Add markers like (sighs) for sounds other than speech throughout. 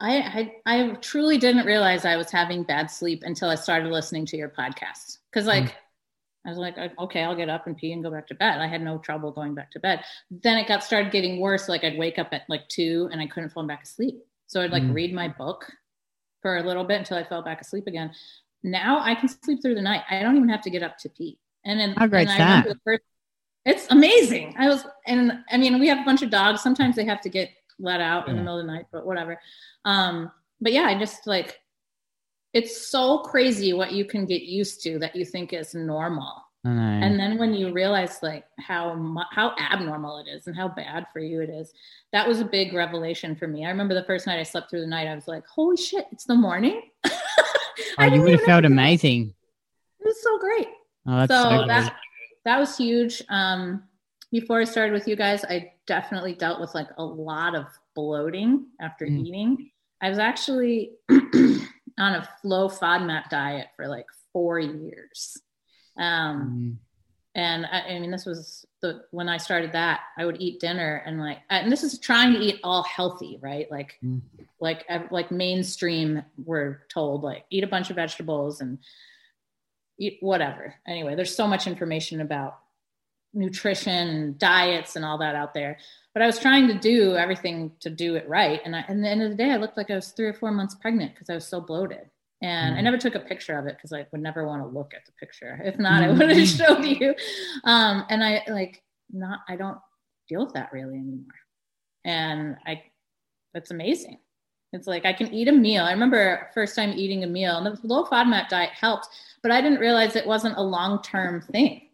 I, I, I truly didn't realize I was having bad sleep until I started listening to your podcast. Because like mm. I was like, okay, I'll get up and pee and go back to bed. I had no trouble going back to bed. Then it got started getting worse. Like I'd wake up at like two and I couldn't fall back asleep. So I'd like mm. read my book for a little bit until I fell back asleep again. Now I can sleep through the night. I don't even have to get up to pee. And then how great that? First, it's amazing. I was, and I mean, we have a bunch of dogs. Sometimes they have to get let out yeah. in the middle of the night, but whatever. Um, but yeah, I just like it's so crazy what you can get used to that you think is normal. And then when you realize like how how abnormal it is and how bad for you it is, that was a big revelation for me. I remember the first night I slept through the night, I was like, "Holy shit, it's the morning!" (laughs) oh, you would have felt amazing. It was so great. Oh, so, so that that was huge. Um, before I started with you guys, I definitely dealt with like a lot of bloating after mm. eating. I was actually (clears throat) on a low FODMAP diet for like four years. Um, mm. And I, I, mean, this was the when I started that, I would eat dinner and like, and this is trying to eat all healthy, right? Like, mm. like, like mainstream, we're told like eat a bunch of vegetables and eat whatever. Anyway, there's so much information about nutrition, diets, and all that out there. But I was trying to do everything to do it right. And I, at the end of the day, I looked like I was three or four months pregnant because I was so bloated. And mm. I never took a picture of it because I would never want to look at the picture. If not, I would have mm. (laughs) showed you. Um, and I like not, I don't deal with that really anymore. And I, that's amazing. It's like I can eat a meal. I remember first time eating a meal, and the low FODMAP diet helped, but I didn't realize it wasn't a long term thing.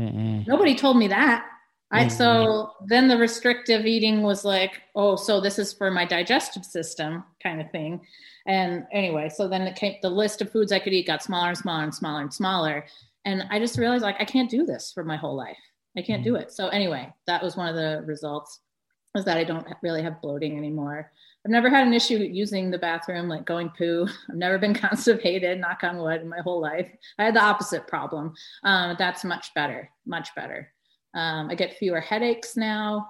Mm-mm. Nobody told me that. I, mm-hmm. so then the restrictive eating was like, oh, so this is for my digestive system kind of thing. And anyway, so then it came, the list of foods I could eat got smaller and smaller and smaller and smaller. And I just realized like, I can't do this for my whole life. I can't do mm-hmm. it. So anyway, that was one of the results was that I don't really have bloating anymore. I've never had an issue using the bathroom, like going poo. (laughs) I've never been (laughs) constipated, knock on wood, in my whole life. I had the opposite problem. Um, that's much better, much better. Um, I get fewer headaches now.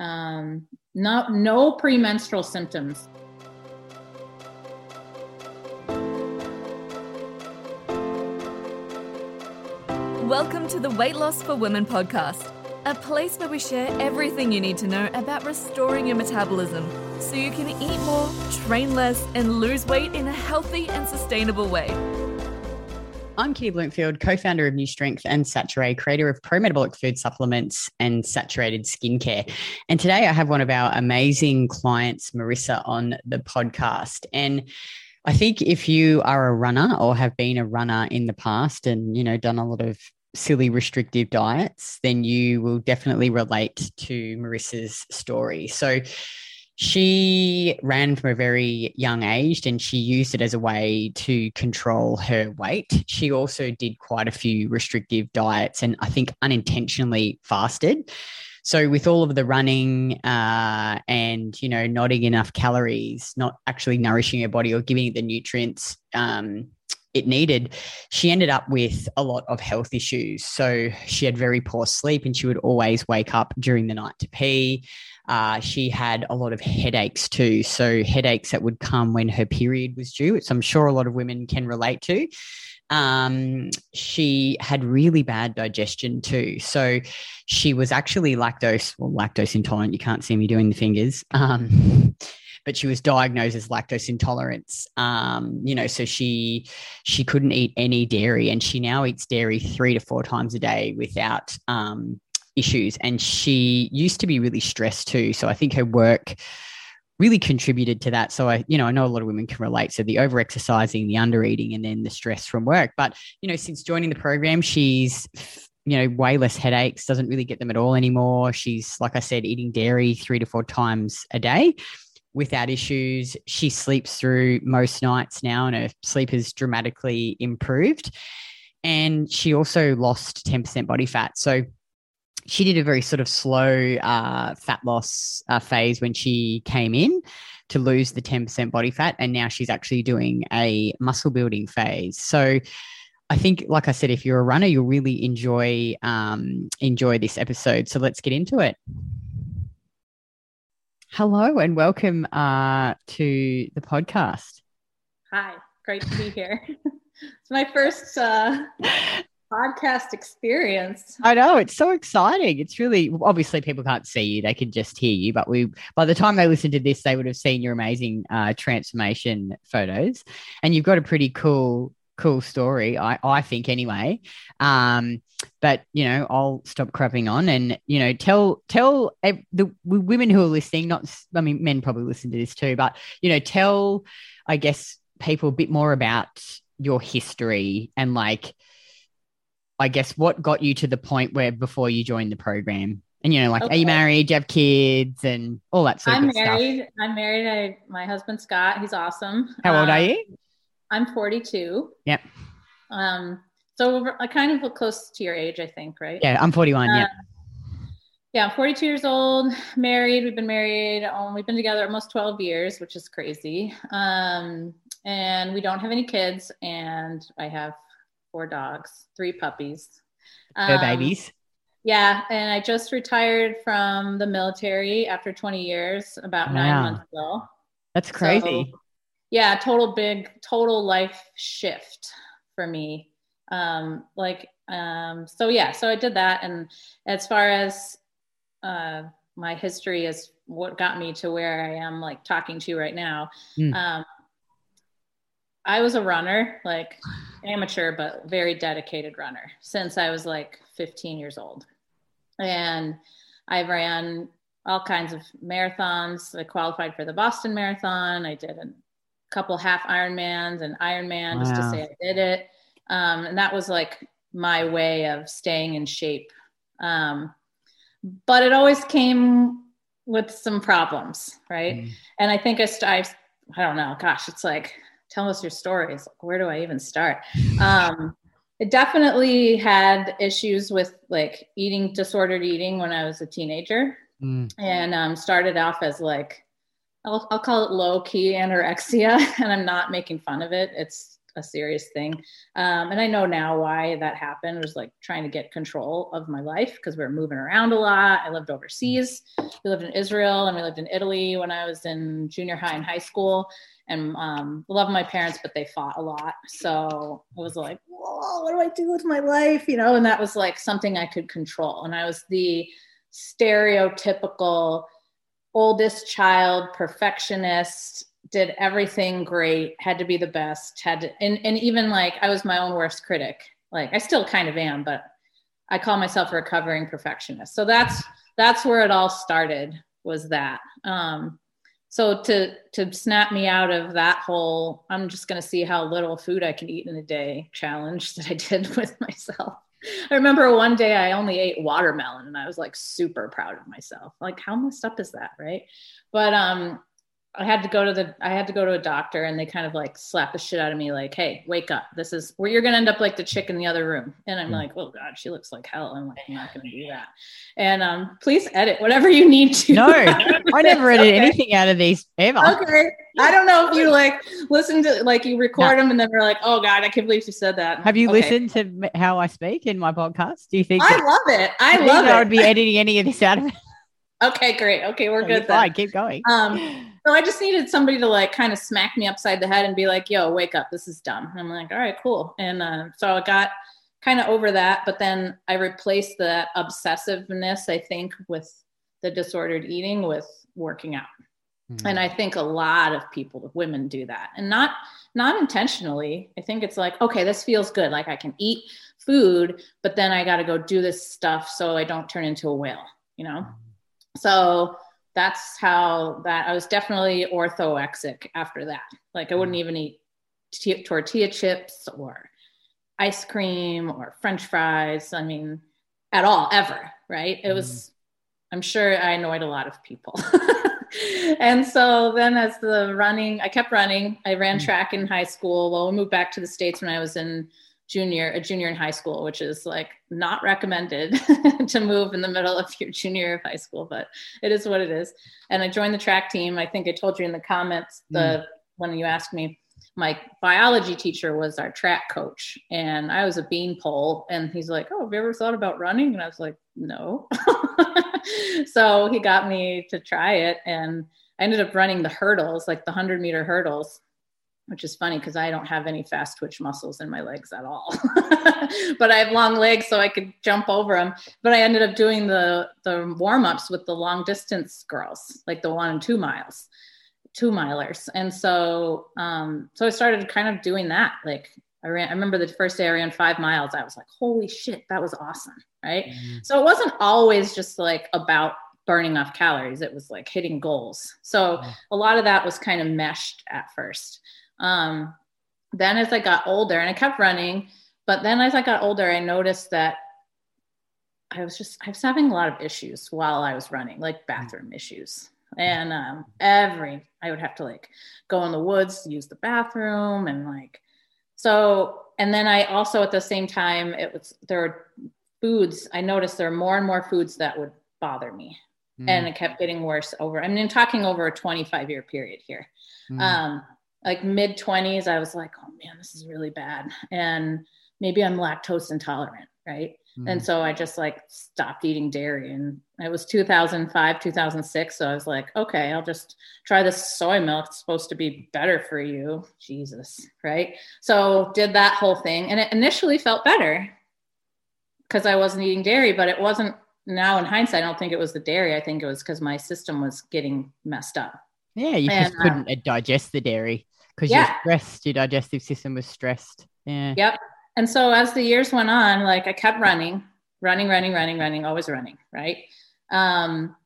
Um, no, no premenstrual symptoms. Welcome to the Weight Loss for Women podcast, a place where we share everything you need to know about restoring your metabolism so you can eat more, train less, and lose weight in a healthy and sustainable way. I'm Kitty Blomfield, co founder of New Strength and Saturée, creator of pro metabolic food supplements and saturated skincare. And today I have one of our amazing clients, Maresa, on the podcast. And I think if you are a runner or have been a runner in the past and, you know, done a lot of silly restrictive diets, then you will definitely relate to Maresa's story. So, she ran from a very young age and she used it as a way to control her weight. She also did quite a few restrictive diets and I think unintentionally fasted. So with all of the running uh, and you know not eating enough calories, not actually nourishing her body or giving it the nutrients um, it needed, she ended up with a lot of health issues. So she had very poor sleep and she would always wake up during the night to pee. Uh, she had a lot of headaches too. So, headaches that would come when her period was due, which I'm sure a lot of women can relate to. Um, she had really bad digestion too. So, she was actually lactose, well, lactose intolerant. You can't see me doing the fingers. Um, (laughs) but she was diagnosed as lactose intolerance. Um, you know, so she she couldn't eat any dairy, and she now eats dairy three to four times a day without um, issues. And she used to be really stressed too. So I think her work really contributed to that. So I, you know, I know a lot of women can relate. So the over exercising, the under eating, and then the stress from work. But, you know, since joining the program, she's you know, way less headaches, doesn't really get them at all anymore. She's, like I said, eating dairy three to four times a day without issues. She sleeps through most nights now, and her sleep has dramatically improved. And she also lost 10% body fat. So she did a very sort of slow uh, fat loss uh, phase when she came in to lose the 10% body fat. And now she's actually doing a muscle building phase. So I think, like I said, if you're a runner, you'll really enjoy um, enjoy this episode. So let's get into it. Hello and welcome uh, to the podcast. Hi, great to be here. (laughs) it's my first uh, (laughs) podcast experience. I know it's so exciting. It's really obviously people can't see you; they can just hear you. But we, by the time they listen to this, they would have seen your amazing uh, transformation photos, and you've got a pretty cool cool story, I, I think anyway. Um, but you know, I'll stop crapping on and you know, tell tell the women who are listening. Not, I mean, men probably listen to this too, but you know, tell, I guess, people a bit more about your history and like, I guess, what got you to the point where before you joined the program. And you know, like, okay. are you married? Do you have kids and all that sort I'm of married. stuff? I'm married. I, my husband Scott. He's awesome. How old um, are you? I'm 42. Yep. Um, so I kind of look close to your age, I think, right? Yeah, I'm 41. Uh, yeah. Yeah, I'm 42 years old, married. We've been married. Um, we've been together almost 12 years, which is crazy. Um, and we don't have any kids. And I have four dogs, three puppies. Um, babies. Yeah, and I just retired from the military after 20 years, about wow. nine months ago. That's crazy. So, yeah, total big, total life shift for me. Um, like, um, so yeah, so I did that. And as far as uh, my history is what got me to where I am, like talking to you right now. Mm. Um, I was a runner, like amateur, but very dedicated runner since I was like 15 years old. And I ran all kinds of marathons. I qualified for the Boston Marathon. I did a couple half Ironmans and Ironman wow. just to say I did it. Um, and that was like my way of staying in shape. Um, but it always came with some problems, right? Mm. And I think I, st- I, I don't know, gosh, it's like, tell us your stories. Where do I even start? Um, it definitely had issues with like eating disordered eating when I was a teenager mm. and um, started off as like I'll, I'll call it low key anorexia, (laughs) and I'm not making fun of it. It's a serious thing. Um, and I know now why that happened. It was like trying to get control of my life because we were moving around a lot. I lived overseas. We lived in Israel and we lived in Italy when I was in junior high and high school. And um, love my parents, but they fought a lot. So I was like, whoa, what do I do with my life? You know, and that was like something I could control. And I was the stereotypical oldest child, perfectionist, did everything great, had to be the best, had to, and, and even like I was my own worst critic. Like I still kind of am, but I call myself a recovering perfectionist. So that's that's where it all started was that. Um, so to to snap me out of that whole I'm just going to see how little food I can eat in a day challenge (laughs) that I did (laughs) with myself I remember one day I only ate watermelon and I was like super proud of myself. Like how messed up is that, right? But um I had to go to the I had to go to a doctor and they kind of like slapped the shit out of me like, "Hey, wake up. This is where you're going to end up like the chick in the other room." And I'm mm. like, "Oh god, she looks like hell." I'm like, "I'm not going to do that." And um please edit whatever you need to. No. I (laughs) never edited okay. anything out of these ever. Okay. I don't know if you like listen to like you record no. them and then we're like, "Oh god, I can't believe she said that." Have you okay. listened to how I speak in my podcast? Do you think I love it. I love it. I would be editing any of this out of it. (laughs) Okay, great. Okay, we're good. Fine. Keep going. Um (laughs) so I just needed somebody to like kind of smack me upside the head and be like, yo, wake up. This is dumb. And I'm like, all right, cool. And uh, so I got kind of over that. But then I replaced that obsessiveness, I think, with the disordered eating with working out. Mm-hmm. And I think a lot of people, women do that and not, not intentionally. I think it's like, okay, this feels good. Like I can eat food, but then I got to go do this stuff so I don't turn into a whale, you know? Mm-hmm. So that's how that I was definitely orthorexic after that. Like I wouldn't mm. even eat t- tortilla chips or ice cream or french fries. I mean, at all, ever, right? It was, mm. I'm sure I annoyed a lot of people. (laughs) and so then as the running, I kept running. I ran mm. track in high school. Well, we moved back to the States when I was in junior a junior in high school which is like not recommended (laughs) to move in the middle of your junior of high school but it is what it is. And i joined the track team. I think i told you in the comments the mm. when you asked me my biology teacher was our track coach and i was a beanpole and he's like oh have you ever thought about running? And i was like no. (laughs) So he got me to try it and I ended up running the hurdles, like the 100 meter hurdles, which is funny because I don't have any fast twitch muscles in my legs at all. (laughs) but I have long legs so I could jump over them. But I ended up doing the the warm ups with the long distance girls, like the one and two miles, two milers. And so um, so I started kind of doing that. Like I ran. I remember the first day I ran five miles. I was like, holy shit, that was awesome, right? Mm-hmm. So it wasn't always just like about burning off calories. It was like hitting goals. So a lot of that was kind of meshed at first. Um, then as I got older, and I kept running, but then as I got older, I noticed that I was just I was having a lot of issues while I was running, like bathroom issues. And um, every I would have to like go in the woods, use the bathroom, and like so. And then I also at the same time it was there were foods. I noticed there were more and more foods that would bother me, mm. and it kept getting worse over. I mean, talking over a 25 year period here. Mm. Um, like mid 20s, I was like, oh man, this is really bad. And maybe I'm lactose intolerant, right? Mm. And so I just like stopped eating dairy. And it was 2005, 2006. So I was like, okay, I'll just try this soy milk. It's supposed to be better for you. Jesus, right? So did that whole thing. And it initially felt better because I wasn't eating dairy, but it wasn't now in hindsight. I don't think it was the dairy. I think it was because my system was getting messed up. Yeah, you and, just couldn't uh, digest the dairy because yeah. you're stressed, your digestive system was stressed. Yeah. Yep. And so as the years went on, like I kept running, running, running, running, running, always running, right? Um,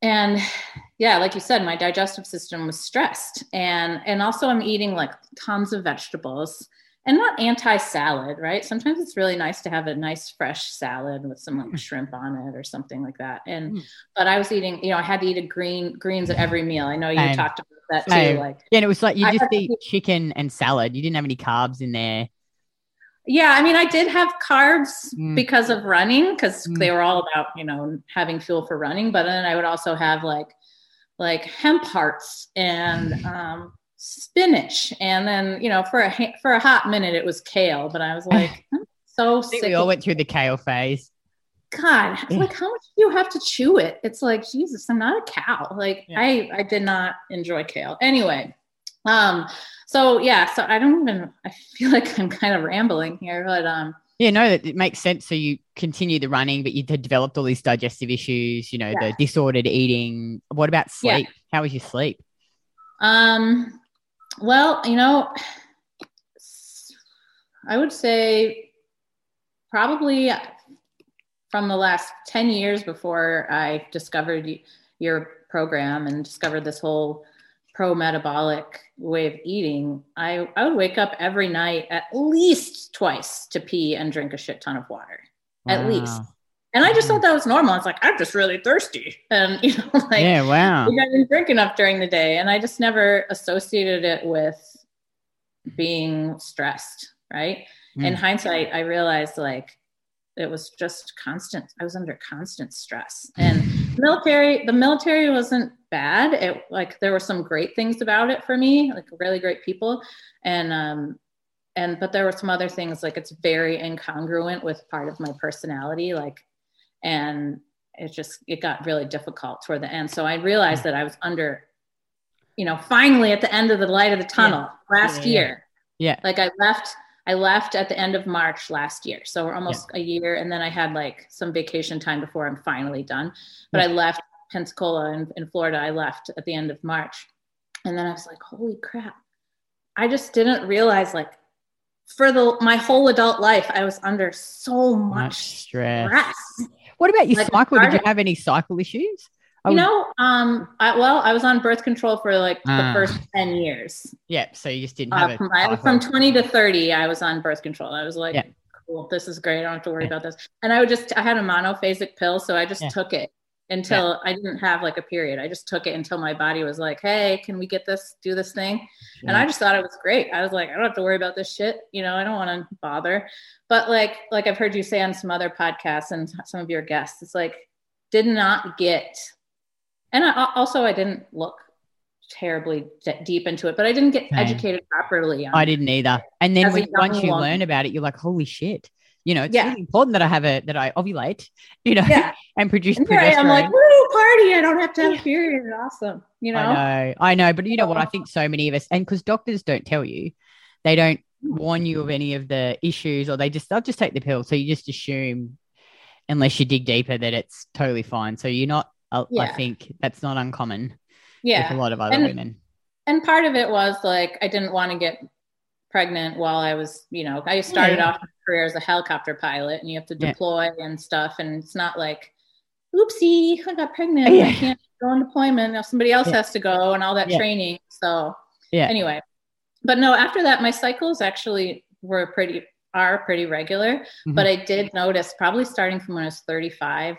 and yeah, like you said, my digestive system was stressed, and and also I'm eating like tons of vegetables and not anti salad, right? Sometimes it's really nice to have a nice fresh salad with some like hmm. shrimp on it or something like that. And mm. but I was eating, you know, I had to eat a green greens at every meal. I know you and, talked about that too. Like yeah, and it was like you just eat chicken and salad. You didn't have any carbs in there. Yeah, I mean, I did have carbs mm. because of running because mm. they were all about you know having fuel for running. But then I would also have like like hemp hearts and um, spinach, and then you know for a for a hot minute it was kale, but I was like (laughs) so sick. we all went through the kale phase. God, like how much do you have to chew it? It's like Jesus, I'm not a cow. Like yeah. I I did not enjoy kale. Anyway, um, so yeah, so I don't even I feel like I'm kind of rambling here, but um yeah, no, it makes sense. So you continue the running, but you developed all these digestive issues, you know, yeah. the disordered eating. What about sleep? Yeah. How was your sleep? Um, well, you know, I would say probably from the last 10 years before I discovered your program and discovered this whole pro metabolic way of eating, I, I would wake up every night at least twice to pee and drink a shit ton of water, wow. at least. And I just thought that was normal. It's like, I'm just really thirsty. And, (laughs) you know, like, yeah, wow. I didn't drink enough during the day. And I just never associated it with being stressed. Right. Mm. In hindsight, I realized like it was just constant. I was under constant stress. And (sighs) military, the military wasn't bad. It like, there were some great things about it for me, like really great people. And, um, and but there were some other things like it's very incongruent with part of my personality like and it just it got really difficult toward the end. So i realized mm. that i was under you know finally at the end of the light of the tunnel yeah. last yeah, year. yeah. Like i left i left at the end of march last year. So we're almost a year and then i had like some vacation time before i'm finally done. But i left pensacola in, in florida. I left at the end of march. And then i was like holy crap. I just didn't realize like for the my whole adult life i was under so much, much stress. stress what about your like cycle? Did you have any cycle issues? you know, um, I, well, I was on birth control for like uh, the ah. first 10 years. Yeah. So you just didn't have uh, it. From, from 20 to 30, I was on birth control. I was like, yeah. cool, this is great. I don't have to worry yeah. about this. And I would just, I had a monophasic pill. So I just took it until I didn't have like a period. I just took it until my body was like, hey, can we get this, do this thing? And I just thought it was great. I was like, I don't have to worry about this shit. You know, I don't want to bother but like like i've heard you say on some other podcasts and some of your guests it's like did not get and I, also i didn't look terribly d- deep into it but i didn't get educated properly i didn't either and then when, once you woman. learn about it you're like holy shit You know, it's Yeah. really important that I have a that I ovulate, you know, Yeah. (laughs) and produce And here I am like, progesterone. woo, party. I don't have to have a period. Awesome. You know? I know, I know, but you know what? I think so many of us, and because doctors don't tell you, they don't warn you of any of the issues, or they just they'll just take the pill, so you just assume, unless you dig deeper, that it's totally fine. So you're not. Uh, I I think that's not uncommon Yeah, with a lot of other And- women. And part of it was like, I didn't want to get pregnant while I was, you know, I started Yeah. off my career as a helicopter pilot and you have to Yeah. deploy and stuff. And it's not like, oopsie, I got pregnant. Yeah. I can't go on deployment. Now somebody else Yeah. has to go and all that Yeah. training. So Yeah. anyway, but no, after that, my cycles actually were pretty, are pretty regular. Mhm. But I did notice probably starting from when I was 35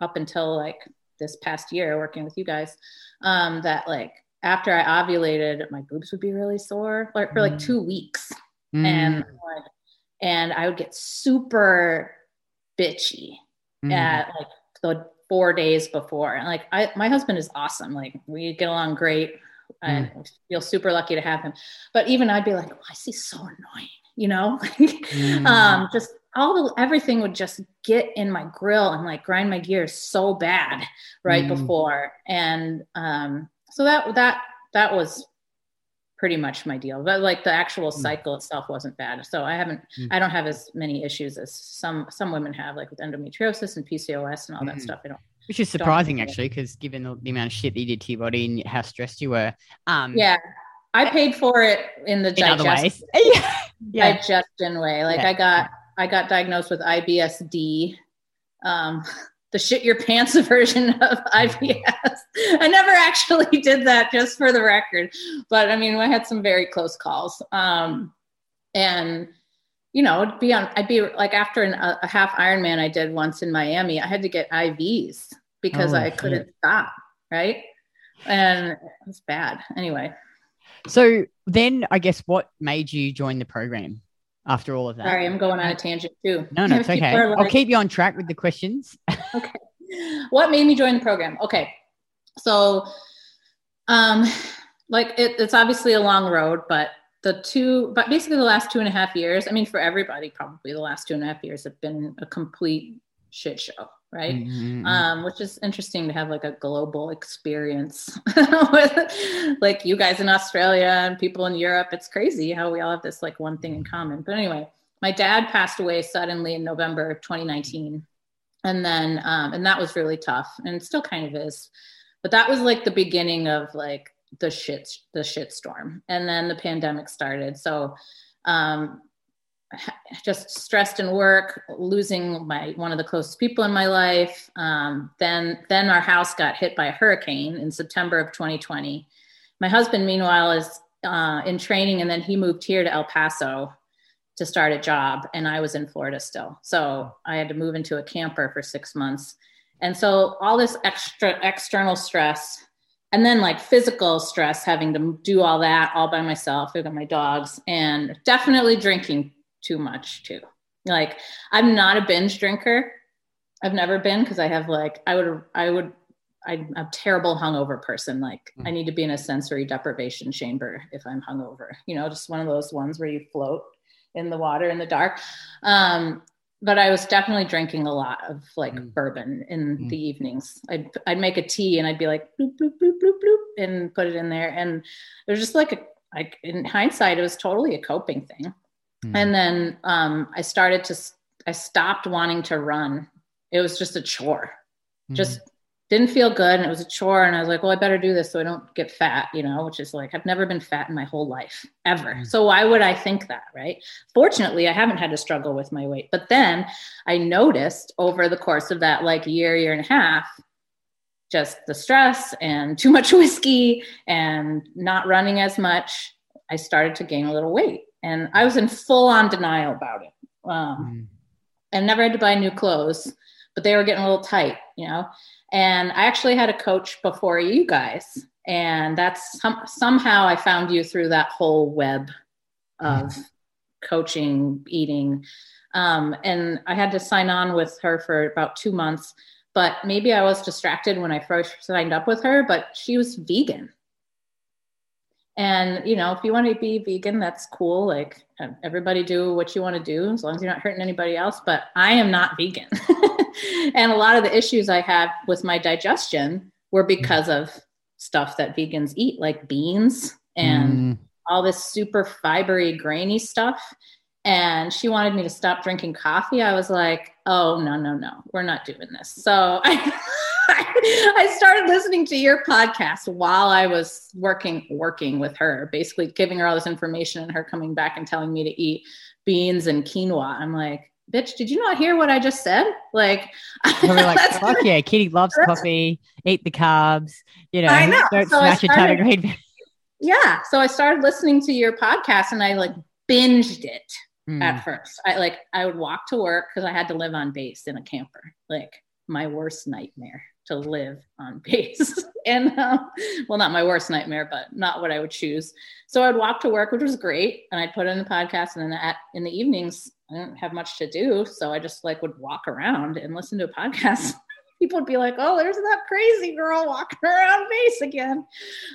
up until like this past year working with you guys, um, that like after I ovulated, my boobs would be really sore like for like Mm. two weeks. Mm, And and I would get super bitchy mm, at like the four days before. And like I my husband is awesome. Like we get along great. I feel super lucky to have him. But even I'd be like, why is he so annoying? You know? (laughs) Mm. um just all the everything would just get in my grill and like grind my gears so bad right Mm. before. And um so that that that was pretty much my deal. But like the actual Mm. cycle itself wasn't bad. So I haven't Mm. I don't have as many issues as some some women have, like with endometriosis and PCOS and all that Mm. stuff. I don't. Which is surprising, actually, because given the, the amount of shit that you did to your body and how stressed you were. Um, Yeah, I paid for it in the in other digest, ways. (laughs) yeah. yeah. digestion way. Like Yeah. I got I got diagnosed with IBSD, um, the shit your pants (laughs) version of IBS. I never actually (laughs) did that, just for the record. But I mean, I had some very close calls, um, and you know, it'd be on. I'd be like after an, a, half Ironman I did once in Miami. I had to get IVs because Holy I couldn't stop. Right, and it was bad. Anyway, So then, I guess, what made you join the program after all of that? sorry, I'm going on a tangent too. No, no, it's (laughs) okay. are I'll keep you on track with the questions. (laughs) Okay. What made me join the program okay so um like it, it's obviously a long road but the two but basically the last two and a half years i mean for everybody probably the last two and a half years have been a complete shit show right Mhm. um, which is interesting to have like a global experience (laughs) with like you guys in Australia and people in Europe. It's crazy how we all have this like one thing in common. But anyway, my dad passed away suddenly in November 2019, and then um, and that was really tough, and still kind of is. But that was like the beginning of like the shit the shit storm, and then the pandemic started. So. Um, (laughs) just stressed in work, losing my one of the closest people in my life. Um, then then our house got hit by a hurricane in September of 2020. My husband, meanwhile, is uh, in training, and then he moved here to El Paso to start a job, and I was in Florida still. So I had to move into a camper for six months, and so all this extra external stress. And then, like physical stress, having to do all that all by myself. I got my dogs, and definitely drinking too much too. Like I'm not a binge drinker. I've never been because I have like I would I would I'm a terrible hungover person. Like I need to be in a sensory deprivation chamber if I'm hungover. You know, just one of those ones where you float in the water in the dark. Um, but I was definitely drinking a lot of like Mm. bourbon in Mm. the evenings. I'd I'd make a tea and I'd be like bloop bloop bloop bloop bloop and put it in there. And it was just like a like in hindsight, it was totally a coping thing Mm. and then um, i started to i stopped wanting to run it was just a chore Mm. just didn't feel good and it was a chore and i was like well i better do this so i don't get fat you know which is like i've never been fat in my whole life ever Mm. so why would i think that right fortunately i haven't had to struggle with my weight but then i noticed over the course of that like year year and a half just the stress and too much (laughs) whiskey and not running as much i started to gain a little weight and i was in full on denial about it um, Mm. and never had to buy new clothes, but they were getting a little tight, you know. And I actually had a coach before you guys, and that's some, somehow I found you through that whole web of coaching, eating, um, and I had to sign on with her for about two months. But maybe I was distracted when I first signed up with her, but she was vegan. And you know, if you want to be vegan, that's cool. Like everybody do what you want to do as long as you're not hurting anybody else. But I am not vegan. (laughs) and a lot of the issues I have with my digestion were because of stuff that vegans eat, like beans and mm. all this super fibery, grainy stuff. And she wanted me to stop drinking coffee. I was like, oh, no, no, no, we're not doing this. So (laughs) I (laughs) I started listening to your podcast while I was working working with her, basically giving her all this information and her coming back and telling me to eat beans and quinoa. I'm like, bitch, did you not hear what I just said? Like, like (laughs) fuck yeah, Kitty loves (laughs) coffee, eat the carbs, you know, I know. don't so smash started, a ton of green. Yeah. So I started listening to your podcast and I like binged it mm. at first. I like I would walk to work because I had to live on base in a camper. Like my worst nightmare to live on (laughs) base. and uh, well, not my worst nightmare, but not what I would choose. So I'd walk to work, which was great, and I'd put in the podcast. And then at, in the evenings, I didn't have much to do, so I just like would walk around and listen to a podcast. (laughs) People would be like, "Oh, there's that crazy girl walking around base again."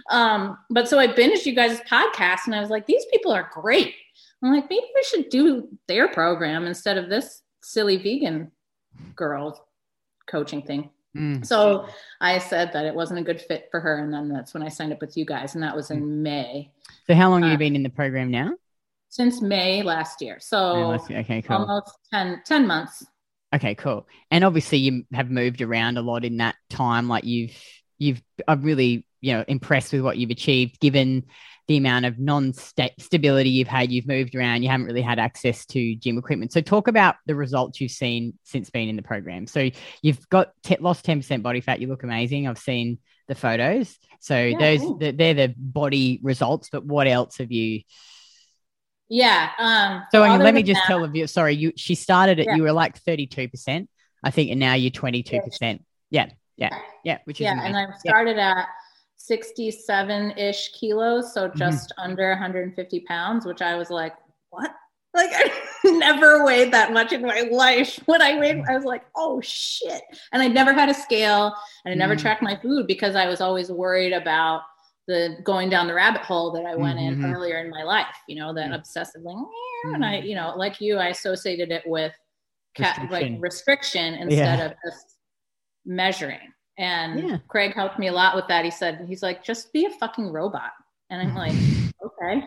Um, but so I binged you guys' podcast, and I was like, "These people are great." I'm like, maybe we should do their program instead of this silly vegan girl coaching thing. Mm. So I said that it wasn't a good fit for her. And then that's when I signed up with you guys. And that was in mm. May. So how long have you uh, been in the program now? Since May last year. So last year. Okay, cool. almost 10, 10 months. Okay, cool. And obviously you have moved around a lot in that time. Like you've, you've, I'm really, you know, impressed with what you've achieved given the amount of non-stability you've had. You've moved around. You haven't really had access to gym equipment. So talk about the results you've seen since being in the program. So you've got t- lost ten percent body fat. You look amazing. I've seen the photos. So yeah, those they're the body results. But what else have you? Yeah. Um, so let me just that, tell you. Sorry, you. She started at yeah. you were like thirty two percent, I think, and now you're twenty two percent. Yeah. Yeah. Yeah. Which is yeah. Amazing. And I started yeah. at 67 ish kilos, so mm-hmm. just mm-hmm. under 150 pounds, which I was like, what? (laughs) Like I never weighed that much in my life. When I weighed, I was like, oh shit. And I never had a scale and I never mm-hmm. tracked my food because I was always worried about the going down the rabbit hole that I went mm-hmm. in earlier in my life, you know, that obsessive like, and I, mm-hmm. you know, like you, I associated it with cat restriction. like restriction instead yeah. of just measuring. And yeah. Craig helped me a lot with that. He said, he's like, just be a fucking robot. And I'm like, (laughs) okay.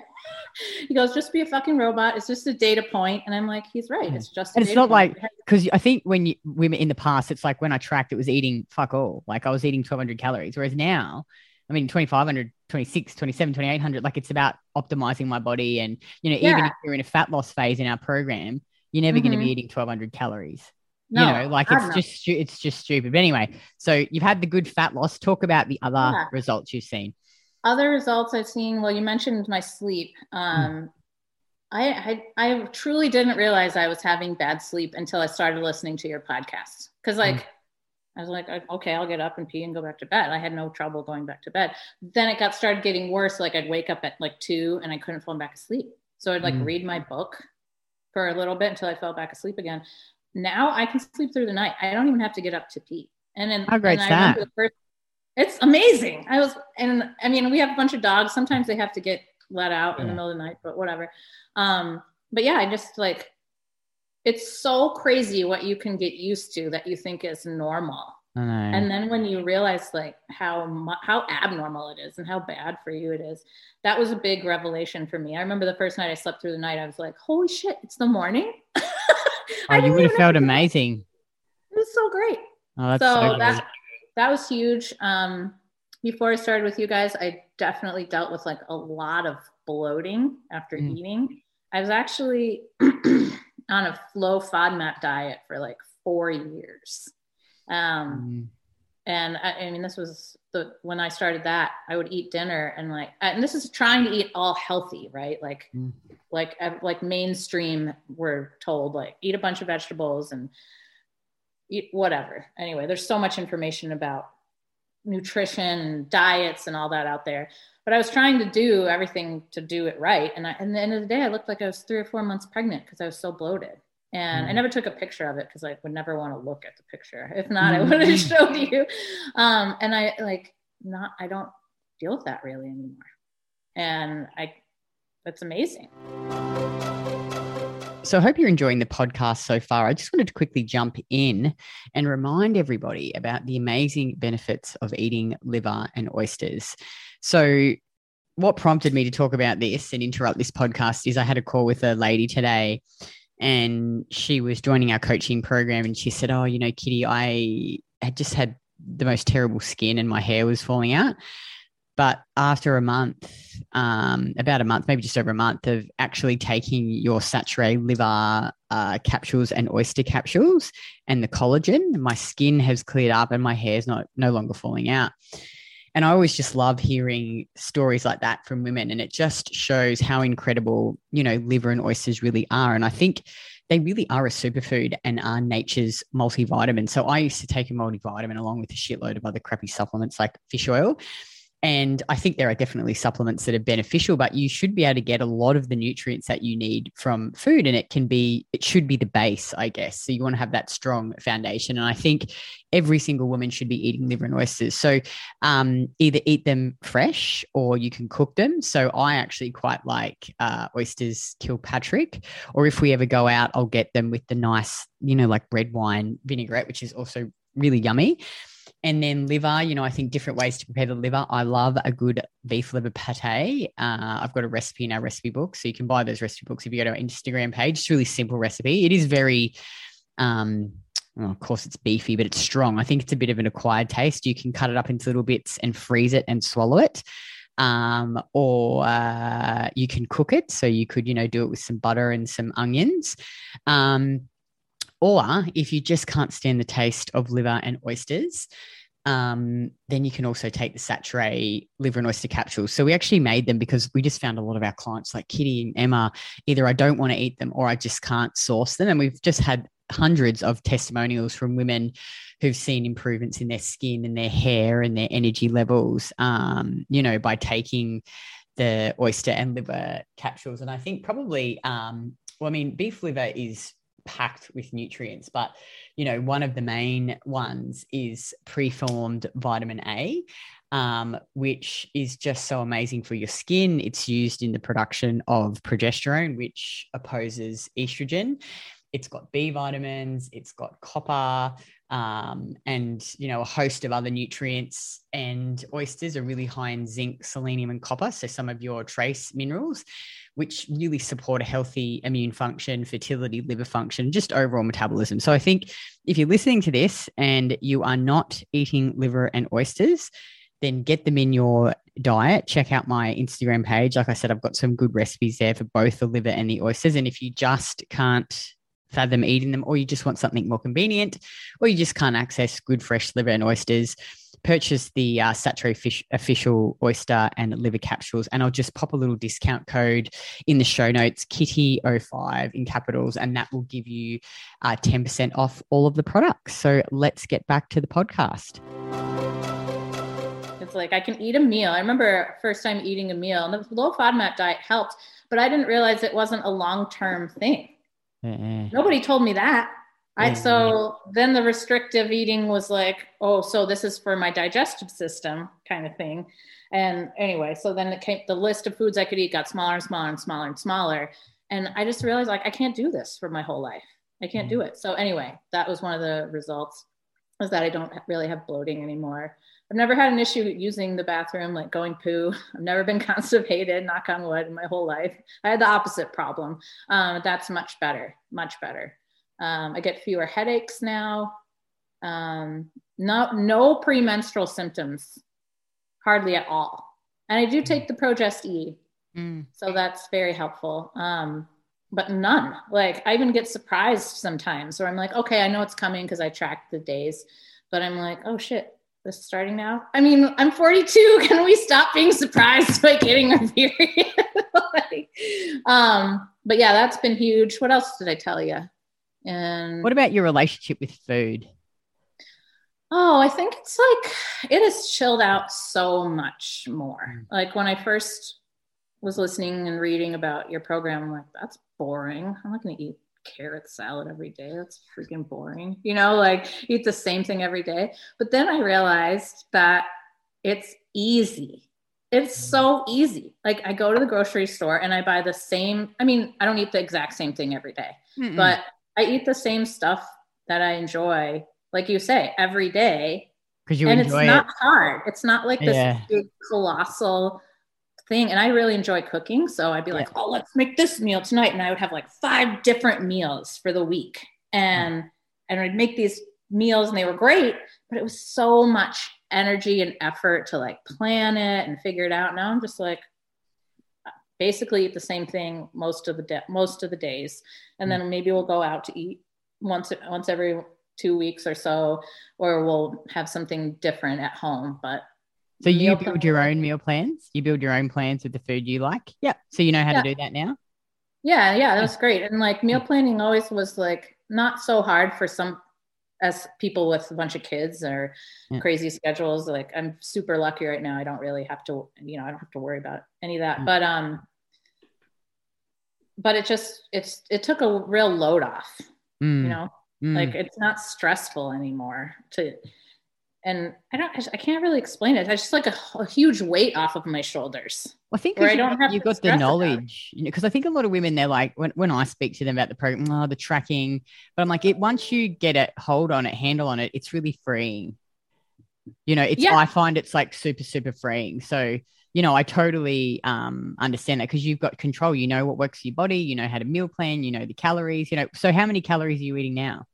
He goes, just be a fucking robot. It's just a data point. And I'm like, he's right. It's just, and it's not point. like, because I think when you, women in the past, it's like when I tracked, it was eating fuck all. Like I was eating 1200 calories. Whereas now, I mean, 2500, 26, 27, 2800, like it's about optimizing my body. And, you know, yeah. even if you're in a fat loss phase in our program, you're never mm-hmm. going to be eating 1200 calories. No, you know, like it's just it's just stupid. But anyway, so you've had the good fat loss. Talk about the other yeah. results you've seen. Other results I've seen. Well, you mentioned my sleep. Hmm. Um, mm. I, I, I truly didn't realize I was having bad sleep until I started listening to your podcast. Because like mm. I was like, okay, I'll get up and pee and go back to bed. I had no trouble going back to bed. Then it got started getting worse. Like I'd wake up at like two and I couldn't fall back asleep. So I'd like mm. read my book for a little bit until I fell back asleep again now I can sleep through the night. I don't even have to get up to pee. And then how great that? First, it's amazing. I was, and I mean, we have a bunch of dogs. Sometimes they have to get let out yeah. in the middle of the night, but whatever. Um, but yeah, I just like, it's so crazy what you can get used to that you think is normal. And then when you realize like how how abnormal it is and how bad for you it is, that was a big revelation for me. I remember the first night I slept through the night, I was like, "Holy shit, it's the morning!" (laughs) Oh, you would have felt amazing. It was so great. Oh, so, so that that was huge. Um, before I started with you guys, I definitely dealt with like a lot of bloating after mm. eating. I was actually (clears throat) on a low FODMAP diet for like four years. Um, mm. And I, I, mean, this was the when I started that, I would eat dinner and like, and this is trying to eat all healthy, right? Like, mm. like like mainstream we're told like eat a bunch of vegetables and eat whatever. Anyway there's so much information about nutrition and diets and all that out there. But i was trying to do everything to do it right. And I, and the end of the day i looked like i was three or four months pregnant because i was so bloated and. I never took a picture of it because I would never want to look at the picture. (laughs) If not, I would have mm-hmm. showed you. Um, and I like not, I don't deal with that really anymore. And I, that's amazing. So I hope you're enjoying the podcast so far. I just wanted to quickly jump in and remind everybody about the amazing benefits of eating liver and oysters. So what prompted me to talk about this and interrupt this podcast is I had a call with a lady today and she was joining our coaching program and she said, Oh, you know, Kitty, I had just had the most terrible skin and my hair was falling out. But after a month, um, about a month, maybe just over a month of actually taking your Saturée liver uh, capsules and oyster capsules and the collagen, my skin has cleared up and my hair's not no longer falling out. And I always just love hearing stories like that from women. And it just shows how incredible, you know, liver and oysters really are. And I think they really are a superfood and are nature's multivitamin. So I used to take a multivitamin along with a shitload of other crappy supplements like fish oil. And I think there are definitely supplements that are beneficial, but you should be able to get a lot of the nutrients that you need from food. And it can be, it should be the base, I guess. So you want to have that strong foundation. And I think every single woman should be eating liver and oysters. So um, either eat them fresh or you can cook them. So I actually quite like uh, oysters Kilpatrick. Or if we ever go out, I'll get them with the nice, you know, like red wine vinaigrette, which is also really yummy. And then liver, you know, I think different ways to prepare the liver. I love a good beef liver pate. Uh, I've got a recipe in our recipe book. So you can buy those recipe books if you go to our Instagram page. It's really simple recipe. It is very, um, well, of course, it's beefy, but it's strong. I think it's a bit of an acquired taste. You can cut it up into little bits and freeze it and swallow it. Um, or uh, you can cook it. So you could, you know, do it with some butter and some onions. Um, or if you just can't stand the taste of liver and oysters, um, then you can also take the Saturée liver and oyster capsules. So we actually made them because we just found a lot of our clients, like Kitty and Emma, either I don't want to eat them or I just can't source them. And we've just had hundreds of testimonials from women who've seen improvements in their skin and their hair and their energy levels, um, you know, by taking the oyster and liver capsules. And I think probably, um, well, I mean, beef liver is packed with nutrients. But, you know, one of the main ones is preformed vitamin A, um, which is just so amazing for your skin. It's used in the production of progesterone, which opposes estrogen. It's got B vitamins, it's got copper, um, and you know a host of other nutrients. And oysters are really high in zinc, selenium, and copper, so some of your trace minerals which really support a healthy immune function, fertility, liver function, just overall metabolism. So I think if you're listening to this and you are not eating liver and oysters, then get them in your diet. Check out my Instagram page. Like I said, I've got some good recipes there for both the liver and the oysters. And if you just can't fathom eating them, or you just want something more convenient, or you just can't access good fresh liver and oysters, purchase the uh, Saturée Fish official oyster and liver capsules, and I'll just pop a little discount code in the show notes, Kitty05 in capitals, and that will give you uh, 10% off all of the products. So let's get back to the podcast. It's like I can eat a meal. I remember first time eating a meal, and the low FODMAP diet helped, but I didn't realize it wasn't a long term thing. Mm-mm. Nobody told me that. I, so then the restrictive eating was like, oh, so this is for my digestive system kind of thing. And anyway, so then it came, the list of foods I could eat got smaller and smaller and smaller and smaller. And I just realized like, I can't do this for my whole life. I can't do mm. it. So anyway, that was one of the results was that I don't really have bloating anymore. I've never had an issue using the bathroom, like going poo. (laughs) I've never been (laughs) constipated, knock on wood, in my whole life. I had the opposite problem. Um, that's much better, much better. Um, I get fewer headaches now. Um, no, no premenstrual symptoms, hardly at all. And I do take the Progest E, mm. so that's very helpful. Um, but none. Like I even get surprised sometimes, where I'm like, okay, I know it's coming because I track the days, but I'm like, oh shit, this starting now. I mean, I'm 42. (laughs) Can we stop being surprised by getting a period? (laughs) like, um, but yeah, that's been huge. What else did I tell you? And what about your relationship with food? Oh, I think it's like it has chilled out so much more. Mm. Like when I first was listening and reading about your program, I'm like, that's boring. I'm not going to eat carrot salad every day. That's freaking boring. You know, like eat the same thing every day. But then I realized that it's easy it's mm-hmm. so easy. Like I go to the grocery store and I buy the same. I mean, I don't eat the exact same thing every day, but I eat the same stuff that I enjoy, like you say, every day. because you and it's enjoy it. not hard. It's not like this Yeah. big colossal thing. And I really enjoy cooking. So I'd be like, oh, let's make this meal tonight. And I would have like five different meals for the week. And and I'd make these meals and they were great, but it was so much energy and effort to like plan it and figure it out. Now I'm just like basically eat the same thing most of the day most of the days. And then mm. maybe we'll go out to eat once once every two weeks or so, or we'll have something different at home. But So you build your own meal plans? You build your own plans with the food you like? Yeah. So you know how Yeah. to do that now? Yeah, yeah, that was great. And like meal planning always was like not so hard for some as people with a bunch of kids or Yeah. crazy schedules. Like I'm super lucky right now. I don't really have to, you know, I don't have to worry about any of that. Mm. But um but it just it's it took a real load off, Mm, you know? mm. Like it's not stressful anymore to and I don't I can't really explain it. It's just like a, a huge weight off of my shoulders. I think I you don't got, have you got the it. knowledge, because I think a lot of women they're like when, when I speak to them about the program, oh, the tracking, but I'm like, it once you get a hold on it, handle on it, it's really freeing. You know, it's Yeah. I find it's like super super freeing. So you know, I totally um, understand that because you've got control. You know what works for your body. You know how to meal plan. You know the calories. You know, so how many calories are you eating now?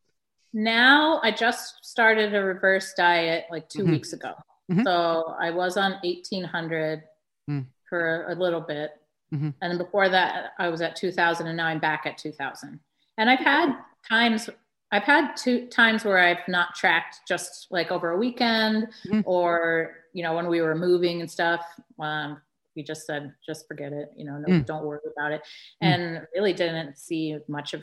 Now I just started a reverse diet like 2 Mhm. weeks ago. Mhm. So I was on 1800 Mm. for a little bit. Mhm. And then before that I was at 2000 and now I'm back at 2000. And I've had times I've had two times where I've not tracked just like over a weekend Mhm. or you know when we were moving and stuff um, we just said just forget it you know no, Mm. don't worry about it Mm. and really didn't see much of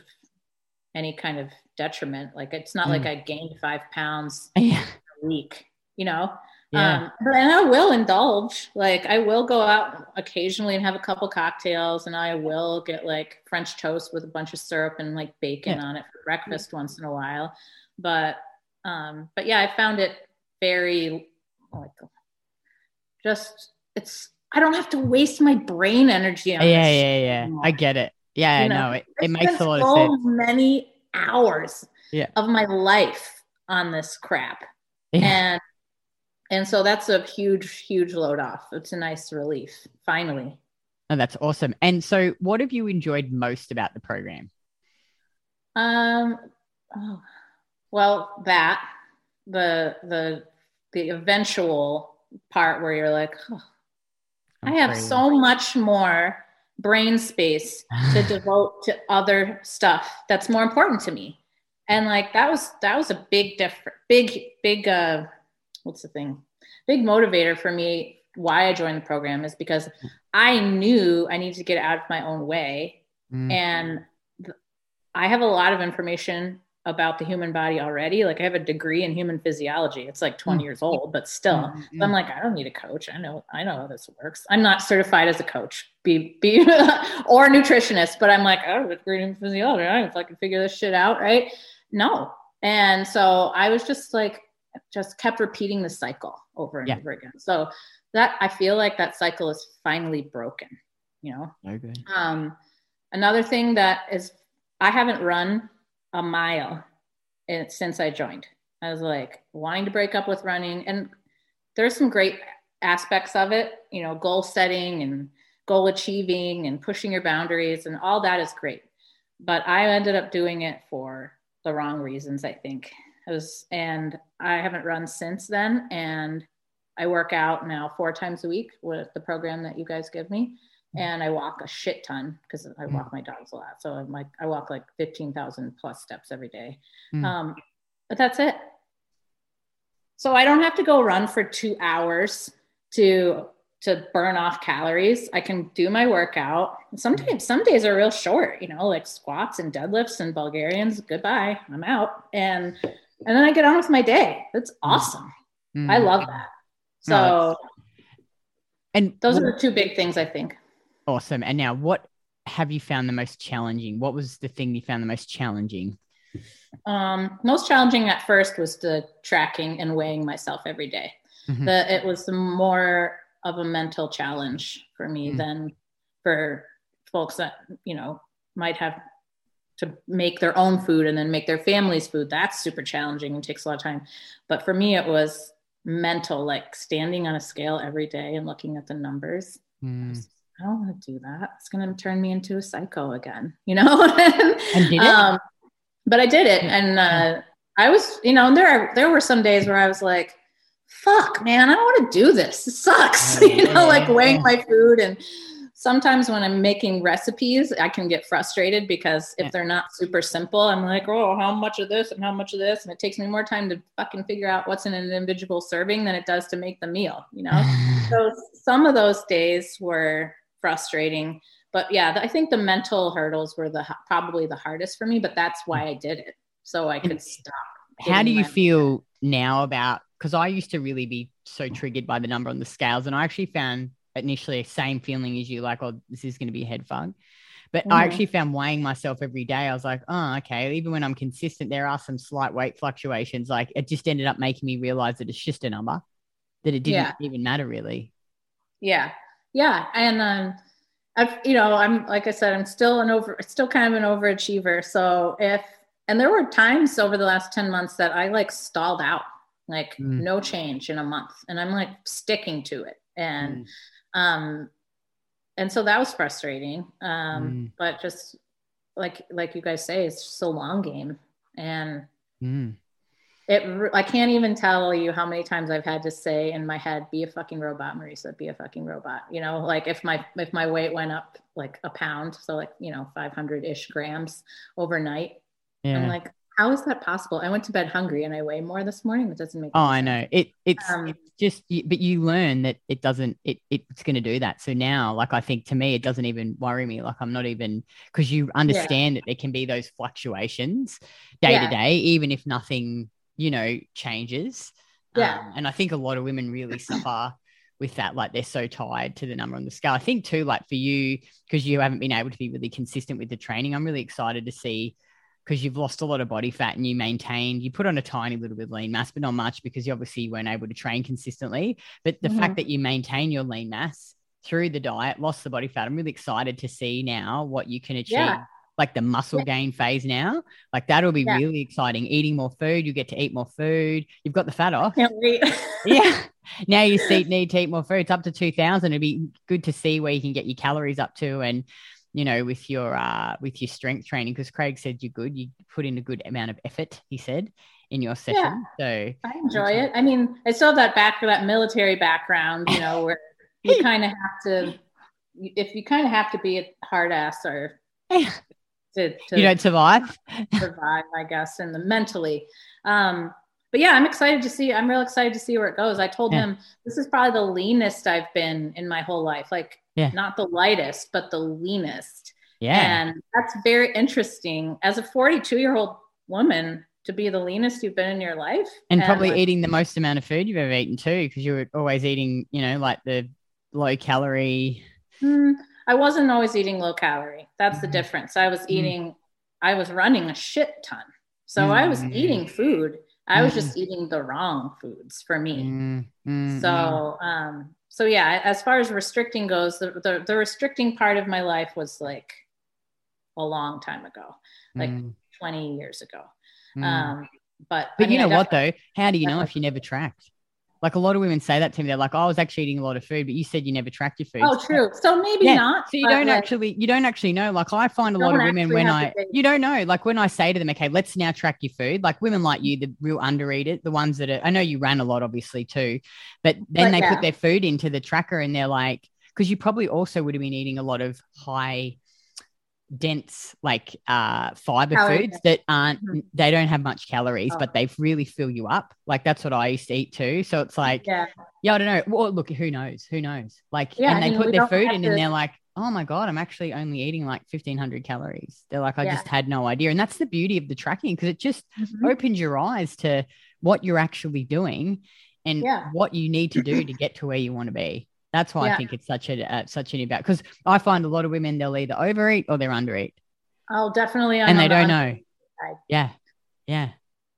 any kind of detriment like it's not Mm. like i gained five pounds (laughs) Yeah, a week you know yeah, um, but and i will indulge like i will go out occasionally and have a couple cocktails and i will get like french toast with a bunch of syrup and like bacon Yeah. on it for breakfast once in a while but um but yeah i found it very like just it's i don't have to waste my brain energy on yeah, this yeah, yeah. anymore. I get it. Yeah, You know, no, it, it makes a lot of so sense. many hours Yeah. of my life on this crap Yeah. and and so that's a huge huge load off it's a nice relief finally Oh, that's awesome. And so, what have you enjoyed most about the program? um oh, well that the the the eventual part where you're like oh, i have so much more brain space to (sighs) devote to other stuff that's more important to me. And like that was that was a big different big big uh what's the thing? Big motivator for me why i joined the program is because i knew i needed to get out of my own way. Mm, and i have a lot of information about the human body already like i have a degree in human physiology it's like 20 Mm. years old but still mm, so I'm like, I don't need a coach. I know, I know how this works. I'm not certified as a coach, be be (laughs) or a nutritionist, but I'm like, I have a degree in physiology. I don't fucking figure this shit out, right? No. And so I was just like, just kept repeating the cycle over and Yeah. over again. So that I feel like that cycle is finally broken, you know. good. Um, another thing that is, I haven't run a mile in, since I joined. I was like wanting to break up with running, and there's some great aspects of it, you know, goal setting and goal achieving and pushing your boundaries, and all that is great. But I ended up doing it for the wrong reasons, I think. It was, and I haven't run since then, and I work out now four times a week with the program that you guys give me and I walk a shit ton because I Mm. walk my dogs a lot. So I'm like, I walk like 15,000 plus steps every day. Mm. Um, but that's it. So I don't have to go run for two hours to to burn off calories. I can do my workout. Sometimes some days are real short, you know, like squats and deadlifts and Bulgarians. Goodbye, I'm out. And and then I get on with my day. That's awesome. I Mm. love that. So No, And those are the two big things I think. Awesome. And now, what have you found the most challenging? What was the thing you found the most challenging? Um, most challenging at first was the tracking and weighing myself every day. Mhm. The it was more of a mental challenge for me Mm. than for folks that you know might have to make their own food and then make their family's food that's super challenging and takes a lot of time but for me it was mental like standing on a scale every day and looking at the numbers Mm. I don't want to do that. It's going to turn me into a psycho again, you know? (laughs) And did it? Um, but I did it. And uh, I was, you know, and there, are, there were some days where I was like, fuck, man, I don't want to do this. It sucks, (laughs) you know, like weighing my food. And sometimes when I'm making recipes, I can get frustrated because if they're not super simple, I'm like, oh, how much of this and how much of this? And it takes me more time to fucking figure out what's in an individual serving than it does to make the meal, you know? (laughs) so some of those days were frustrating but yeah i think the mental hurdles were the probably the hardest for me but that's why i did it so i could stop How do you feel now about? Because I used to really be so triggered by the number on the scales, and I actually found initially the same feeling as you, like, oh, this is going to be a head fug. But I Mhm. actually found weighing myself every day. I was like, oh, okay. Even when I'm consistent, there are some slight weight fluctuations. Like it just ended up making me realize that it's just a number, that it didn't Yeah. even matter really. yeah yeah and um i've you know i'm like i said i'm still an over still kind of an overachiever so if and there were times over the last 10 months that i like stalled out like Mm. no change in a month and i'm like sticking to it and Mm. um and so that was frustrating um Mm. but just like like you guys say it's just a long game and Mm. It i can't even tell you how many times i've had to say in my head be a fucking robot Maresa be a fucking robot you know like if my if my weight went up like a pound so like you know 500-ish grams overnight Yeah. i'm like how is that possible i went to bed hungry and i weigh more this morning that doesn't make Oh, any I know. It it's Um, it's just you- but you learn that it doesn't it it's going to do that. So now like I think to me it doesn't even worry me like I'm not even cuz you understand that there can be those fluctuations day to day even if nothing, you know, changes. Yeah. Um, and I think a lot of women really suffer with that like they're so tied to the number on the scale. I think too like for you because you haven't been able to be really consistent with the training. I'm really excited to see because you've lost a lot of body fat and you maintained, you put on a tiny little bit of lean mass, but not much because you obviously weren't able to train consistently. But the Mhm. fact that you maintain your lean mass through the diet, lost the body fat, I'm really excited to see now what you can achieve. Yeah. Like the muscle Yeah. gain phase now, like that'll be Yeah. really exciting. Eating more food, you get to eat more food. You've got the fat off. can't wait (laughs) yeah. Now you see, need to eat more food. It's up to 2000. It'd be good to see where you can get your calories up to. And, you know, with your, uh, with your strength training, because Craig said you're good. You put in a good amount of effort, he said, in your session. Yeah, So, I enjoy it. I mean, I still have that back for that military background, you know, where you (laughs) kind of have to, if you kind of have to be a hard ass or to, to you don't survive. survive, I guess, and the mentally. Um, but yeah, I'm excited to see. I'm real excited to see where it goes. I told Yeah. him this is probably the leanest I've been in my whole life. Like, Yeah. not the lightest, but the leanest. Yeah. And that's very interesting as a 42 year old woman to be the leanest you've been in your life. and probably like, eating the most amount of food you've ever eaten too, because you were always eating, you know, like the low calorie. Hmm, I wasn't always eating low calorie. That's the Mhm. difference. I was Mm. eating, I was running a shit ton. So I was Mm. eating food. I was just eating the wrong foods for me. So, um, so yeah, as far as restricting goes, the, the, the restricting part of my life was like a long time ago, like Mm, 20 years ago. mm. Um, but, But I mean, you know what though? How do you know if you never tracked? Like a lot of women say that to me. They're like, oh, "I was actually eating a lot of food," but you said you never tracked your food. Oh, true. So maybe Yeah, not. So you don't like, actually, you don't actually know. Like I find a lot of women when I, you don't know. Like when I say to them, okay, let's now track your food. Like women like you, the real undereaters, the ones that are. I know you ran a lot, obviously too, but then But they yeah. put their food into the tracker and they're like, because you probably also would have been eating a lot of high dense like uh fiber Calorie foods that aren't Mhm. they don't have much calories Oh. but they really fill you up like that's what i used to eat too so it's like Yeah. yeah, I don't know. Well, look, who knows? Who knows? Like, Yeah, and I they mean, put their food in, to- and they're like, "Oh my god, I'm actually only eating like 1,500 calories." They're like, "I Yeah. just had no idea," and that's the beauty of the tracking because it just Mhm. opens your eyes to what you're actually doing and Yeah. what you need to do to get to where you want to be. That's why I think it's such a uh, such an about because I find a lot of women they'll either overeat or they're undereat, Oh, definitely. I'm and they don't know. Yeah, yeah,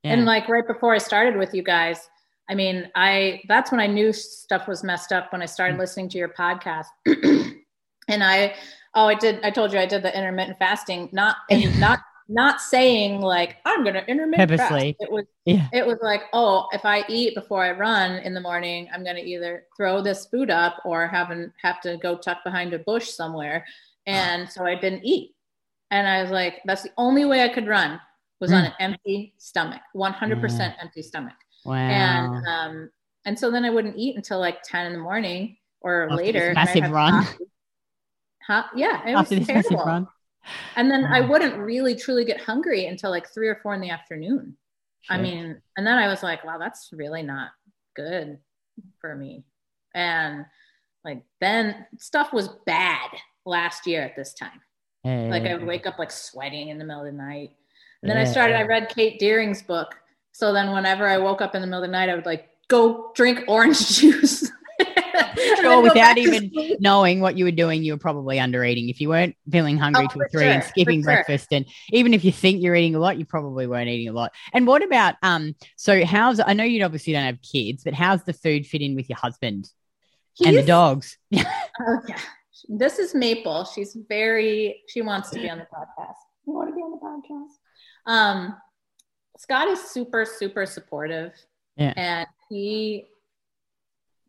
yeah. And like right before I started with you guys, I mean, I that's when I knew stuff was messed up when I started mm. listening to your podcast. (clears throat) and I oh, I did I told you I did the intermittent fasting, not (laughs) not not saying like I'm gonna intermittent Purposely. fast. It was yeah. it was like, oh, if I eat before I run in the morning, I'm gonna either throw this food up or have an, have to go tuck behind a bush somewhere. And so I didn't eat. And I was like, that's the only way I could run was mm. on an empty stomach, 100% yeah. empty stomach. Wow. And um, and so then I wouldn't eat until like 10 in the morning or After later. Massive run. Huh? Yeah, it After was terrible. And then I mm. wouldn't really truly get hungry until like three or four in the afternoon. Sure. I mean, and then I was like, wow, that's really not good for me. And like then stuff was bad last year at this time. Hey. Like I would wake up like sweating in the middle of the night. And then yeah. I started, I read Kate Deering's book so then whenever I woke up in the middle of the night, I would like go drink orange (laughs) juice. (laughs) sure, without even knowing what you were doing, you were probably under eating. If you weren't feeling hungry oh, till three sure, and skipping breakfast, sure. and even if you think you're eating a lot, you probably weren't eating a lot. And what about um? So how's I know you obviously don't have kids, but how's the food fit in with your husband and the dogs? (laughs) okay, this is Maple. She's very. She wants to be on the podcast. You want to be on the podcast? Um, Scott is super, super supportive. Yeah. And he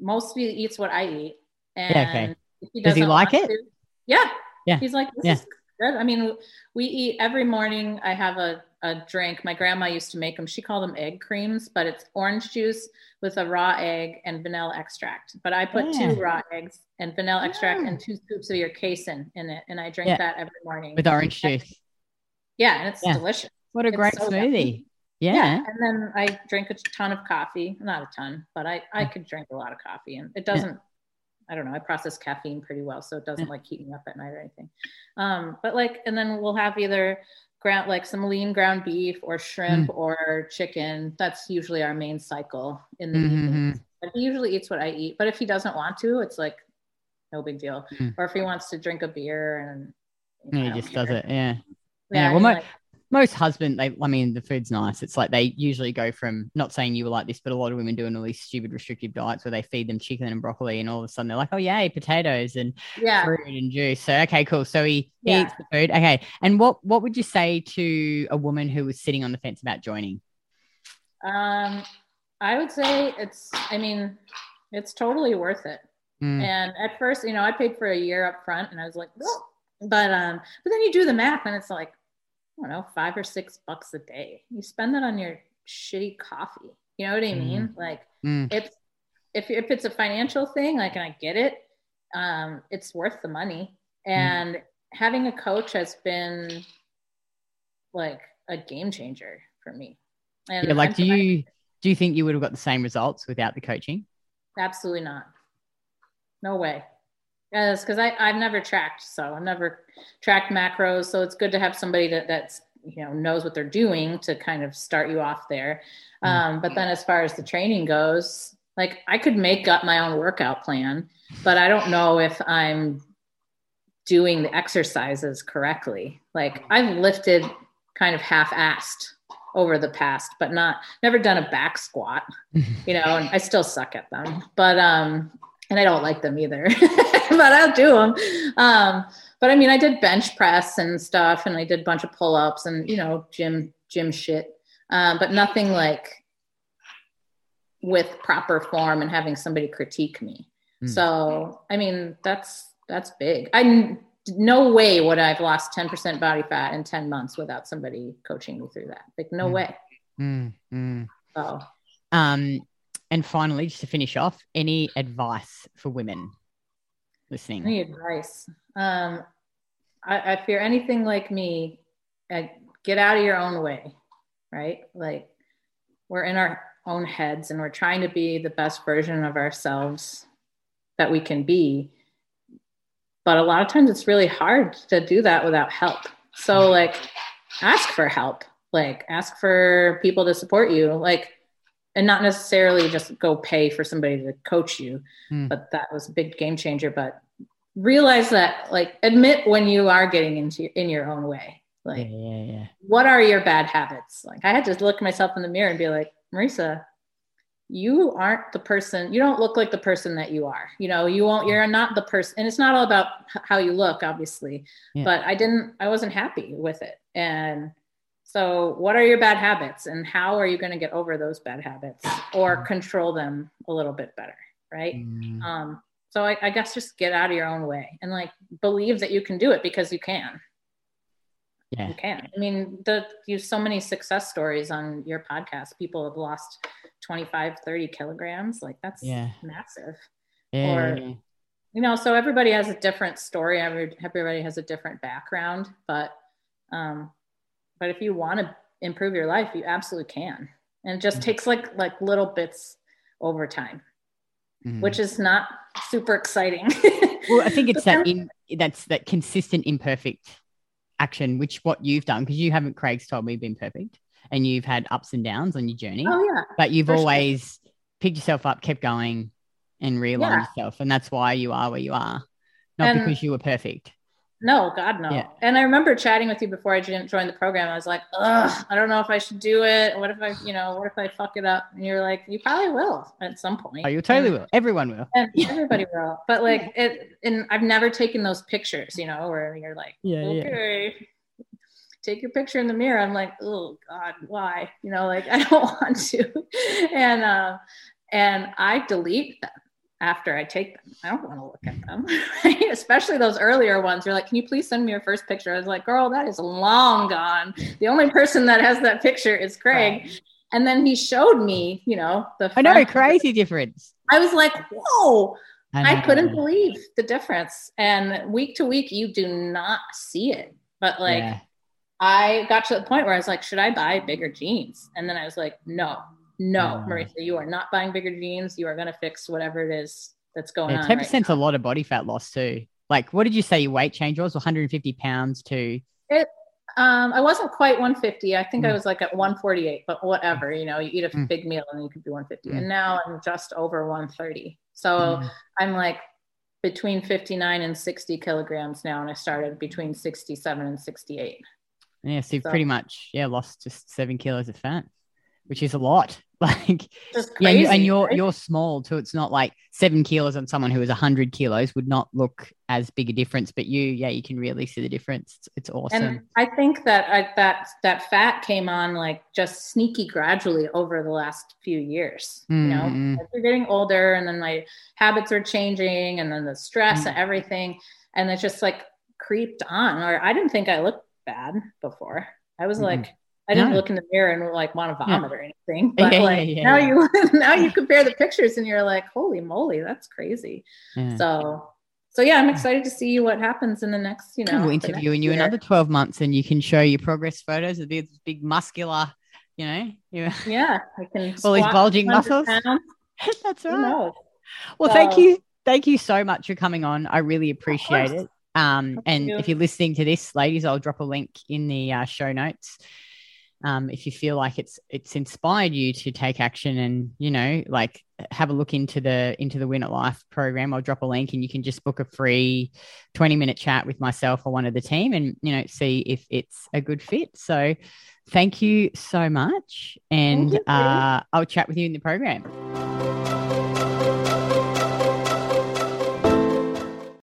mostly eats what I eat. And yeah, okay. he Does he like it? To, yeah. Yeah. He's like, this yeah. is good. I mean, we eat every morning. I have a, a drink. My grandma used to make them. She called them egg creams, but it's orange juice with a raw egg and vanilla extract. But I put yeah. two raw eggs and vanilla extract and two scoops of your casein in it. And I drink yeah. that every morning. With orange juice. Yeah. And it's delicious. What a it's great so smoothie. Yeah. yeah. And then I drink a ton of coffee. Not a ton, but I, I could drink a lot of coffee and it doesn't, yeah. I don't know, I process caffeine pretty well. So it doesn't yeah. like keep me up at night or anything. Um, but like, and then we'll have either ground, like some lean ground beef or shrimp mm. or chicken. That's usually our main cycle in the mm-hmm. evenings. But he usually eats what I eat. But if he doesn't want to, it's like no big deal. Mm. Or if he wants to drink a beer and you know, he just does it. Yeah. Yeah. well, my, like, most husband they i mean the food's nice it's like they usually go from not saying you were like this but a lot of women doing all these stupid restrictive diets where they feed them chicken and broccoli and all of a sudden they're like oh yay potatoes and yeah. fruit and juice so okay cool so he, yeah. eats the food okay and what what would you say to a woman who was sitting on the fence about joining um i would say it's i mean it's totally worth it mm. and at first you know i paid for a year up front and i was like oh. but um but then you do the math and it's like I don't know, five or six bucks a day. You spend that on your shitty coffee. You know what I mean? Mm. Like mm. if if if it's a financial thing, like and I get it, um, it's worth the money. Mm. And mm. having a coach has been like a game changer for me. And yeah, like I'm, do you do you think you would have got the same results without the coaching? Absolutely not. No way. Yes, because I I've never tracked, so I've never tracked macros. So it's good to have somebody that that's you know knows what they're doing to kind of start you off there. Mm. Um, but then as far as the training goes, like I could make up my own workout plan, but I don't know if I'm doing the exercises correctly. Like I've lifted kind of half-assed over the past, but not never done a back squat, (laughs) you know, and I still suck at them. But um and I don't like them either, (laughs) but I'll do them. Um, but I mean, I did bench press and stuff, and I did a bunch of pull ups and you know gym gym shit, um, but nothing like with proper form and having somebody critique me. Mm. So I mean, that's that's big. I no way would I've lost ten percent body fat in ten months without somebody coaching me through that. Like no mm. way. Mm. So. Um, and finally, just to finish off, any advice for women listening? Any advice? Um, I, I fear anything like me, uh, get out of your own way, right? Like we're in our own heads and we're trying to be the best version of ourselves that we can be. But a lot of times it's really hard to do that without help. So, like, ask for help, like, ask for people to support you. Like, and not necessarily just go pay for somebody to coach you mm. but that was a big game changer. But realize that like admit when you are getting into in your own way. Like yeah, yeah, yeah. what are your bad habits? Like i had to look myself in the mirror and be like Maresa you aren't the person you don't look like the person that you are. You know you won't you're not the person and it's not all about how you look obviously but i didn't i wasn't happy with it. And so what are your bad habits and how are you going to get over those bad habits or mm. control them a little bit better right mm. um so I, I guess just get out of your own way and like believe that you can do it because you can yeah. you can. I mean, the you so many success stories on your podcast. People have lost 25, 30 kilograms. Like that's yeah. massive. Yeah. Or you know, so everybody has a different story. Everybody has a different background, but um, but if you want to improve your life, you absolutely can. And it just mm-hmm. takes like like little bits over time, mm-hmm. which is not super exciting. (laughs) well, I think it's that in that's that consistent imperfect action, which what you've done, because you haven't, Craig's told me, been perfect and you've had ups and downs on your journey. Oh, yeah. But you've always sure. picked yourself up, kept going, and realigned yeah. yourself. And that's why you are where you are, not and because you were perfect. No, God, no. Yeah. And I remember chatting with you before I didn't join the program. I was like, ugh, I don't know if I should do it. What if I, you know, what if I fuck it up? And you're like, you probably will at some point. Oh, you totally and, will. Everyone will. And everybody will. (laughs) But like it, and I've never taken those pictures, you know, where you're like, yeah, okay, yeah. take your picture in the mirror. I'm like, oh God, why? You know, like (laughs) I don't want to. And, uh, and I delete them after I take them. I don't want to look at them, (laughs) right? Especially those earlier ones. You're like, can you please send me your first picture? I was like, girl, that is long gone. The only person that has that picture is Craig. Right. And then he showed me, you know, the. I know, crazy difference. I was like, whoa. I, I couldn't believe the difference. And week to week, you do not see it. But like, yeah. I got to the point where I was like, should I buy bigger jeans? And then I was like, no, no, Maresa, you are not buying bigger jeans. You are going to fix whatever it is that's going yeah, on. 10 right a lot of body fat loss too. Like, what did you say your weight change was? 150 pounds to? It, um, I wasn't quite 150. I think mm. I was like at 148, but whatever, you know, you eat a mm. big meal and you could be 150. Mm. And now I'm just over 130. So mm. I'm like between 59 and 60 kilograms now. And I started between 67 and 68. Yeah. So you've so, pretty much, yeah, lost just seven kilos of fat which is a lot. (laughs) Like, yeah, and, and you're right? you're small too. It's not like seven kilos on someone who is hundred kilos would not look as big a difference. But you, yeah, you can really see the difference. It's, it's awesome. And I think that I, that that fat came on like just sneaky gradually over the last few years. Mm-hmm. You know, mm-hmm. as you're getting older, and then my habits are changing, and then the stress mm-hmm. and everything, and it just like creeped on. Or I didn't think I looked bad before. I was mm-hmm. like I didn't look in the mirror and like want to vomit yeah. or anything. But yeah, like yeah, now you (laughs) now you compare the pictures and you're like, holy moly, that's crazy. So so yeah, I'm excited to see what happens in the next, you know. We'll interview you year. another 12 months and you can show your progress photos of these big muscular, you know. (laughs) Yeah, I can all these bulging muscles. (laughs) that's right. Well, so, thank you. Thank you so much for coming on. I really appreciate it. Um, and you. if you're listening to this, ladies, I'll drop a link in the uh, show notes um, if you feel like it's it's inspired you to take action and you know like have a look into the into the Winatlife program i'll drop a link and you can just book a free 20 minute chat with myself or one of the team and you know see if it's a good fit. So thank you so much and uh, i'll chat with you in the program